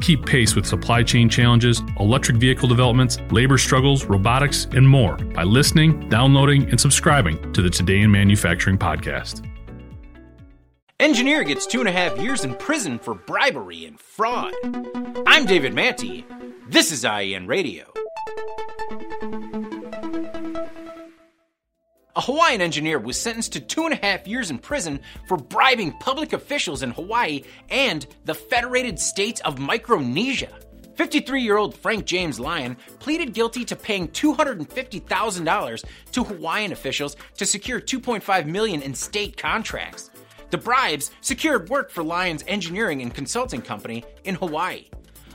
Keep pace with supply chain challenges, electric vehicle developments, labor struggles, robotics, and more by listening, downloading, and subscribing to the Today in Manufacturing podcast. Engineer gets two and a half years in prison for bribery and fraud. I'm David Mantey. This is IEN Radio. A Hawaiian engineer was sentenced to two and a half years in prison for bribing public officials in Hawaii and the Federated States of Micronesia. 53 year old Frank James Lyon pleaded guilty to paying $250,000 to Hawaiian officials to secure 2.5 million in state contracts. The bribes secured work for Lyon's engineering and consulting company in Hawaii.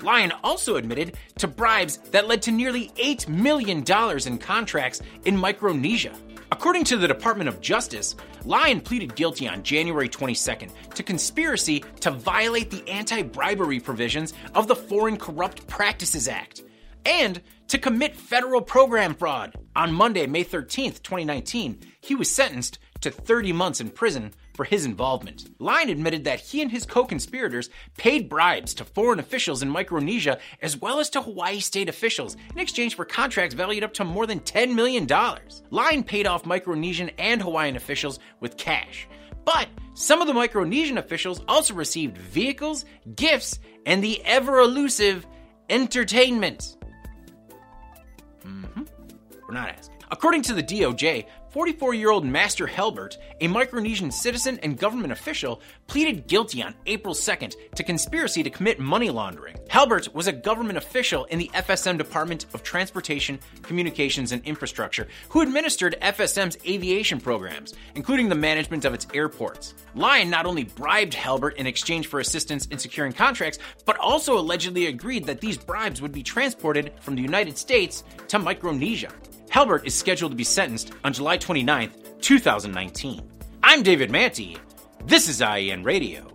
Lyon also admitted to bribes that led to nearly $8 million in contracts in Micronesia. According to the Department of Justice, Lyon pleaded guilty on January 22nd to conspiracy to violate the anti bribery provisions of the Foreign Corrupt Practices Act and to commit federal program fraud. On Monday, May 13th, 2019, he was sentenced to 30 months in prison for his involvement. Lyon admitted that he and his co conspirators paid bribes to foreign officials in Micronesia as well as to Hawaii state officials in exchange for contracts valued up to more than $10 million. Lyon paid off Micronesian and Hawaiian officials with cash. But some of the Micronesian officials also received vehicles, gifts, and the ever elusive entertainment. Mm-hmm. We're not asking. According to the DOJ, 44 year old Master Halbert, a Micronesian citizen and government official, pleaded guilty on April 2nd to conspiracy to commit money laundering. Halbert was a government official in the FSM Department of Transportation, Communications, and Infrastructure who administered FSM's aviation programs, including the management of its airports. Lyon not only bribed Halbert in exchange for assistance in securing contracts, but also allegedly agreed that these bribes would be transported from the United States to Micronesia. Halbert is scheduled to be sentenced on July 29th, 2019. I'm David Mantey. This is IEN Radio.